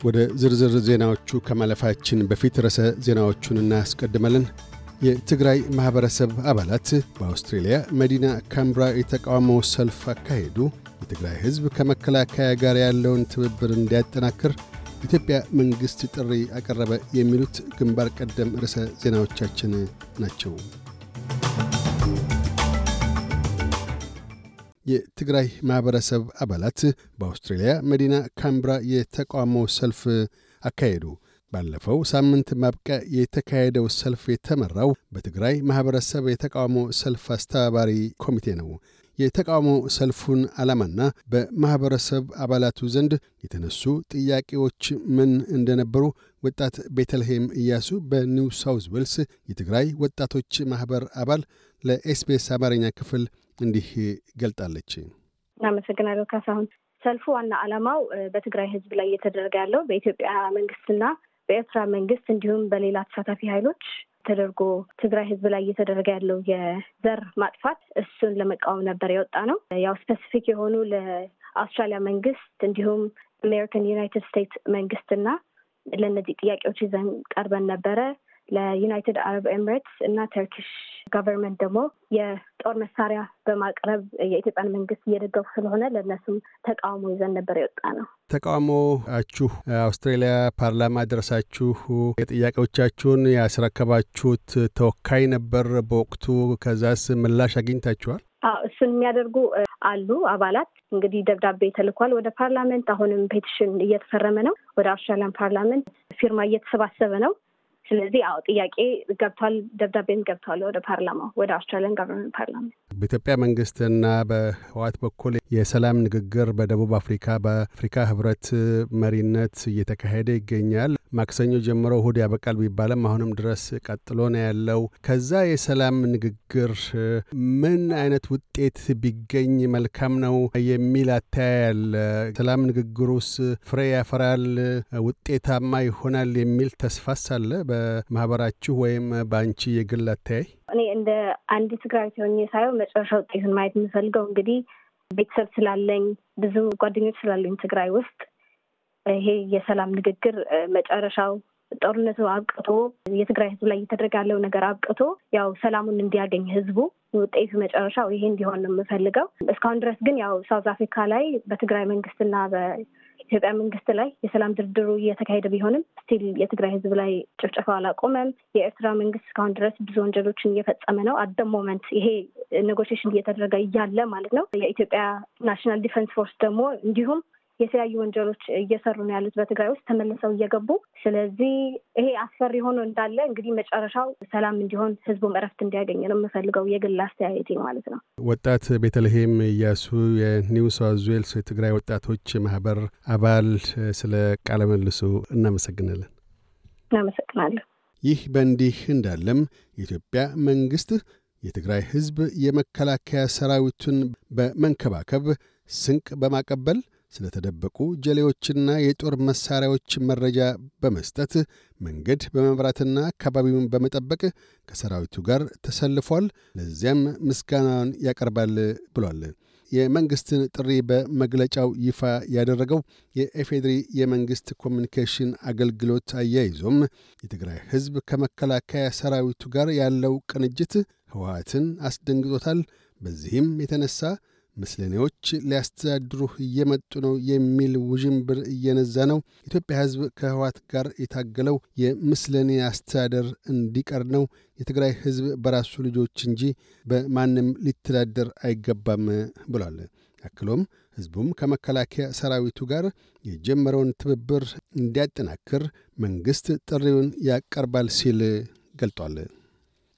ወደ ዝርዝር ዜናዎቹ ከማለፋችን በፊት ርዕሰ ዜናዎቹን እናስቀድመልን። የትግራይ ማኅበረሰብ አባላት በአውስትሬልያ መዲና ካምብራ የተቃውሞ ሰልፍ አካሄዱ። የትግራይ ሕዝብ ከመከላከያ ጋር ያለውን ትብብር እንዲያጠናክር ኢትዮጵያ መንግሥት ጥሪ አቀረበ። የሚሉት ግንባር ቀደም ርዕሰ ዜናዎቻችን ናቸው። የትግራይ ማኅበረሰብ አባላት በአውስትሬልያ መዲና ካምብራ የተቃውሞ ሰልፍ አካሄዱ። ባለፈው ሳምንት ማብቂያ የተካሄደው ሰልፍ የተመራው በትግራይ ማኅበረሰብ የተቃውሞ ሰልፍ አስተባባሪ ኮሚቴ ነው። የተቃውሞ ሰልፉን ዓላማና በማኅበረሰብ አባላቱ ዘንድ የተነሱ ጥያቄዎች ምን እንደነበሩ ወጣት ቤተልሔም እያሱ በኒው ሳውዝ ዌልስ የትግራይ ወጣቶች ማኅበር አባል ለኤስቢኤስ አማርኛ ክፍል እንዲህ ገልጣለች። እናመሰግናለሁ ካሳሁን። ሰልፉ ዋና ዓላማው በትግራይ ሕዝብ ላይ እየተደረገ ያለው በኢትዮጵያ መንግስትና በኤርትራ መንግስት እንዲሁም በሌላ ተሳታፊ ኃይሎች ተደርጎ ትግራይ ህዝብ ላይ እየተደረገ ያለው የዘር ማጥፋት እሱን ለመቃወም ነበር የወጣ ነው። ያው specific የሆኑ ለአውስትራሊያ መንግስት እንዲሁም አሜሪካን ዩናይትድ ስቴትስ መንግስትና ለእነዚህ ጥያቄዎች ይዘን ቀርበን ነበረ። ለዩናይትድ አረብ ኤምሬትስ እና Turkish Government ደግሞ የጦር መሳሪያ በማቅረብ የኢትዮጵያን መንግስት እየደገፉ ስለሆነ ለእነሱም ተቃውሞ ይዘን ነበር የወጣ ነው። ተቃውሞአችሁ አውስትሬሊያ ፓርላማ ደረሳችሁ የጥያቄዎቻችሁን ያስረከባችሁት ተወካይ ነበር በወቅቱ። ከዛስ ምላሽ አግኝታችኋል? እሱን የሚያደርጉ አሉ አባላት። እንግዲህ ደብዳቤ ተልኳል ወደ parliament። አሁንም petition እየተፈረመ ነው። ወደ Australian Parliament ፊርማ እየተሰባሰበ ነው። ስለዚህ አዎ ጥያቄ ገብቷል፣ ደብዳቤም ገብቷል ወደ ፓርላማው ወደ Australian Government Parliament። በኢትዮጵያ መንግስትና በህወሓት በኩል የሰላም ንግግር በደቡብ አፍሪካ በአፍሪካ ህብረት መሪነት እየተካሄደ ይገኛል። ማክሰኞ ጀምሮ እሁድ ያበቃል ቢባልም አሁንም ድረስ ቀጥሎ ነው ያለው። ከዛ የሰላም ንግግር ምን አይነት ውጤት ቢገኝ መልካም ነው የሚል አተያያል። ሰላም ንግግሩስ ፍሬ ያፈራል፣ ውጤታማ ይሆናል የሚል ተስፋስ አለ በማህበራችሁ ወይም በአንቺ የግል አተያይ? እኔ እንደ አንድ ትግራዊት ሆኜ ሳየው መጨረሻ ውጤቱን ማየት የምፈልገው እንግዲህ ቤተሰብ ስላለኝ ብዙ ጓደኞች ስላለኝ ትግራይ ውስጥ ይሄ የሰላም ንግግር መጨረሻው ጦርነቱ አብቅቶ የትግራይ ህዝብ ላይ እየተደረገ ያለው ነገር አብቅቶ ያው ሰላሙን እንዲያገኝ ህዝቡ ውጤቱ መጨረሻው ይሄ እንዲሆን ነው የምፈልገው። እስካሁን ድረስ ግን ያው South Africa ላይ በትግራይ መንግስትና በኢትዮጵያ መንግስት ላይ የሰላም ድርድሩ እየተካሄደ ቢሆንም still የትግራይ ህዝብ ላይ ጭፍጨፋው አላቆመም። የኤርትራ መንግስት እስካሁን ድረስ ብዙ ወንጀሎችን እየፈጸመ ነው። at the moment ይሄ negotiation እየተደረገ እያለ ማለት ነው። የኢትዮጵያ National Defence Force ደግሞ እንዲሁም የተለያዩ ወንጀሎች እየሰሩ ነው ያሉት በትግራይ ውስጥ ተመልሰው እየገቡ ስለዚህ ይሄ አስፈሪ ሆኖ እንዳለ እንግዲህ መጨረሻው ሰላም እንዲሆን ህዝቡም እረፍት እንዲያገኝ ነው የምፈልገው የግል አስተያየቴ ማለት ነው። ወጣት ቤተልሔም እያሱ የኒው ሳውዝ ዌልስ የትግራይ ወጣቶች ማህበር አባል፣ ስለ ቃለ መልሱ እናመሰግናለን። እናመሰግናለሁ። ይህ በእንዲህ እንዳለም የኢትዮጵያ መንግስት የትግራይ ህዝብ የመከላከያ ሰራዊቱን በመንከባከብ ስንቅ በማቀበል ስለተደበቁ ጀሌዎችና የጦር መሣሪያዎች መረጃ በመስጠት መንገድ በመምራትና አካባቢውን በመጠበቅ ከሰራዊቱ ጋር ተሰልፏል። ለዚያም ምስጋናውን ያቀርባል ብሏል። የመንግሥትን ጥሪ በመግለጫው ይፋ ያደረገው የኤፌድሪ የመንግሥት ኮሚኒኬሽን አገልግሎት አያይዞም የትግራይ ሕዝብ ከመከላከያ ሰራዊቱ ጋር ያለው ቅንጅት ህወሓትን አስደንግጦታል። በዚህም የተነሳ ምስለኔዎች ሊያስተዳድሩህ እየመጡ ነው የሚል ውዥንብር እየነዛ ነው። ኢትዮጵያ ሕዝብ ከህወሓት ጋር የታገለው የምስለኔ አስተዳደር እንዲቀር ነው። የትግራይ ሕዝብ በራሱ ልጆች እንጂ በማንም ሊተዳደር አይገባም ብሏል። አክሎም ሕዝቡም ከመከላከያ ሰራዊቱ ጋር የጀመረውን ትብብር እንዲያጠናክር መንግሥት ጥሪውን ያቀርባል ሲል ገልጧል።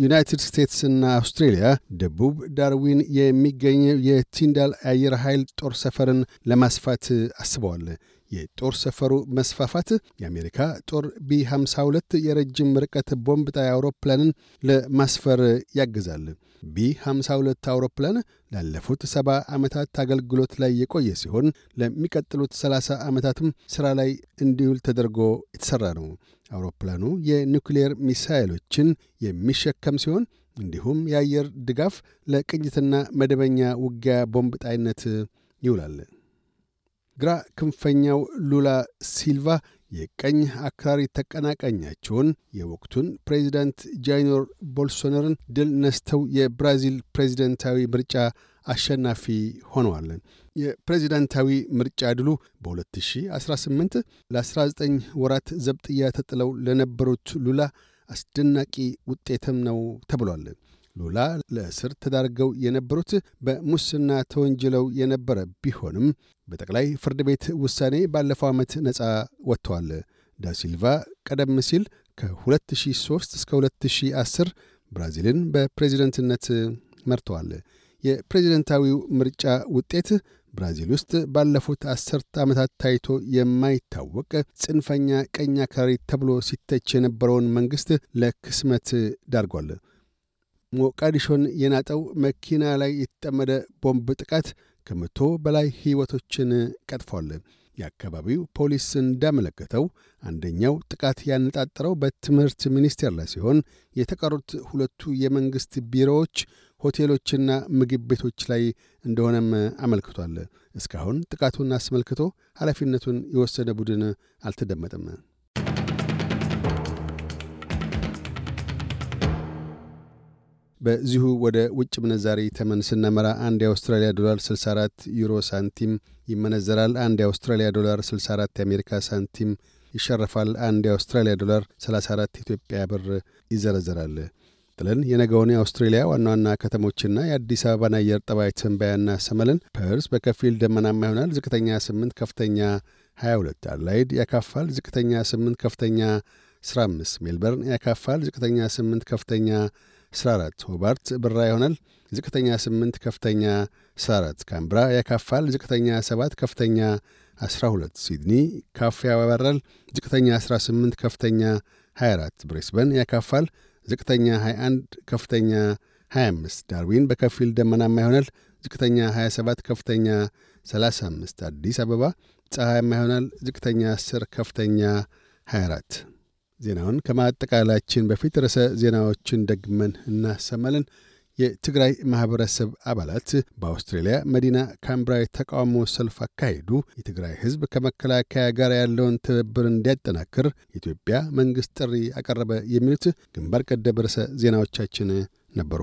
ዩናይትድ ስቴትስና አውስትሬልያ ደቡብ ዳርዊን የሚገኘው የቲንዳል አየር ኃይል ጦር ሰፈርን ለማስፋት አስበዋል። የጦር ሰፈሩ መስፋፋት የአሜሪካ ጦር ቢ52 የረጅም ርቀት ቦምብ ጣይ አውሮፕላንን ለማስፈር ያግዛል። ቢ52 አውሮፕላን ላለፉት ሰባ ዓመታት አገልግሎት ላይ የቆየ ሲሆን ለሚቀጥሉት 30 ዓመታትም ሥራ ላይ እንዲውል ተደርጎ የተሠራ ነው። አውሮፕላኑ የኒውክሌር ሚሳይሎችን የሚሸከም ሲሆን እንዲሁም የአየር ድጋፍ ለቅኝትና መደበኛ ውጊያ ቦምብ ጣይነት ይውላል። ግራ ክንፈኛው ሉላ ሲልቫ የቀኝ አክራሪ ተቀናቃኛቸውን የወቅቱን ፕሬዚዳንት ጃይኖር ቦልሶነርን ድል ነስተው የብራዚል ፕሬዚደንታዊ ምርጫ አሸናፊ ሆነዋል። የፕሬዚዳንታዊ ምርጫ ድሉ በ2018 ለ19 ወራት ዘብጥያ ተጥለው ለነበሩት ሉላ አስደናቂ ውጤትም ነው ተብሏል። ሉላ ለእስር ተዳርገው የነበሩት በሙስና ተወንጅለው የነበረ ቢሆንም በጠቅላይ ፍርድ ቤት ውሳኔ ባለፈው ዓመት ነፃ ወጥተዋል። ዳሲልቫ ቀደም ሲል ከ2003 እስከ 2010 ብራዚልን በፕሬዚደንትነት መርተዋል። የፕሬዚደንታዊው ምርጫ ውጤት ብራዚል ውስጥ ባለፉት አስርተ ዓመታት ታይቶ የማይታወቅ ጽንፈኛ ቀኝ አክራሪ ተብሎ ሲተች የነበረውን መንግሥት ለክስመት ዳርጓል። ሞቃዲሾን የናጠው መኪና ላይ የተጠመደ ቦምብ ጥቃት ከመቶ በላይ ሕይወቶችን ቀጥፏል። የአካባቢው ፖሊስ እንዳመለከተው አንደኛው ጥቃት ያነጣጠረው በትምህርት ሚኒስቴር ላይ ሲሆን የተቀሩት ሁለቱ የመንግሥት ቢሮዎች፣ ሆቴሎችና ምግብ ቤቶች ላይ እንደሆነም አመልክቷል። እስካሁን ጥቃቱን አስመልክቶ ኃላፊነቱን የወሰደ ቡድን አልተደመጠም። በዚሁ ወደ ውጭ ምንዛሪ ተመን ስናመራ አንድ የአውስትራሊያ ዶላር 64 ዩሮ ሳንቲም ይመነዘራል። አንድ የአውስትራሊያ ዶላር 64 የአሜሪካ ሳንቲም ይሸረፋል። አንድ የአውስትራሊያ ዶላር 34 ኢትዮጵያ ብር ይዘረዘራል። ጥለን የነገውን የአውስትሬሊያ ዋና ዋና ከተሞችና የአዲስ አበባን አየር ጠባይ ትንበያ እናሰማለን ፐርስ በከፊል ደመናማ ይሆናል። ዝቅተኛ 8 ከፍተኛ 22። አድላይድ ያካፋል። ዝቅተኛ 8 ከፍተኛ 15። ሜልበርን ያካፋል። ዝቅተኛ 8 ከፍተኛ 14 ሆባርት ብራ ይሆናል። ዝቅተኛ 8 ከፍተኛ 14 ካምብራ ያካፋል። ዝቅተኛ 7 ከፍተኛ 12 ሲድኒ ካፊያ ያበራል። ዝቅተኛ 18 ከፍተኛ 24 ብሬስበን ያካፋል። ዝቅተኛ 21 ከፍተኛ 25 ዳርዊን በከፊል ደመናማ ይሆናል። ዝቅተኛ 27 ከፍተኛ 35 አዲስ አበባ ፀሐያማ ይሆናል። ዝቅተኛ 10 ከፍተኛ 24 ዜናውን ከማጠቃላችን በፊት ርዕሰ ዜናዎችን ደግመን እናሰማለን። የትግራይ ማኅበረሰብ አባላት በአውስትሬልያ መዲና ካምብራ የተቃውሞ ሰልፍ አካሄዱ። የትግራይ ሕዝብ ከመከላከያ ጋር ያለውን ትብብር እንዲያጠናክር የኢትዮጵያ መንግሥት ጥሪ አቀረበ። የሚሉት ግንባር ቀደም ርዕሰ ዜናዎቻችን ነበሩ።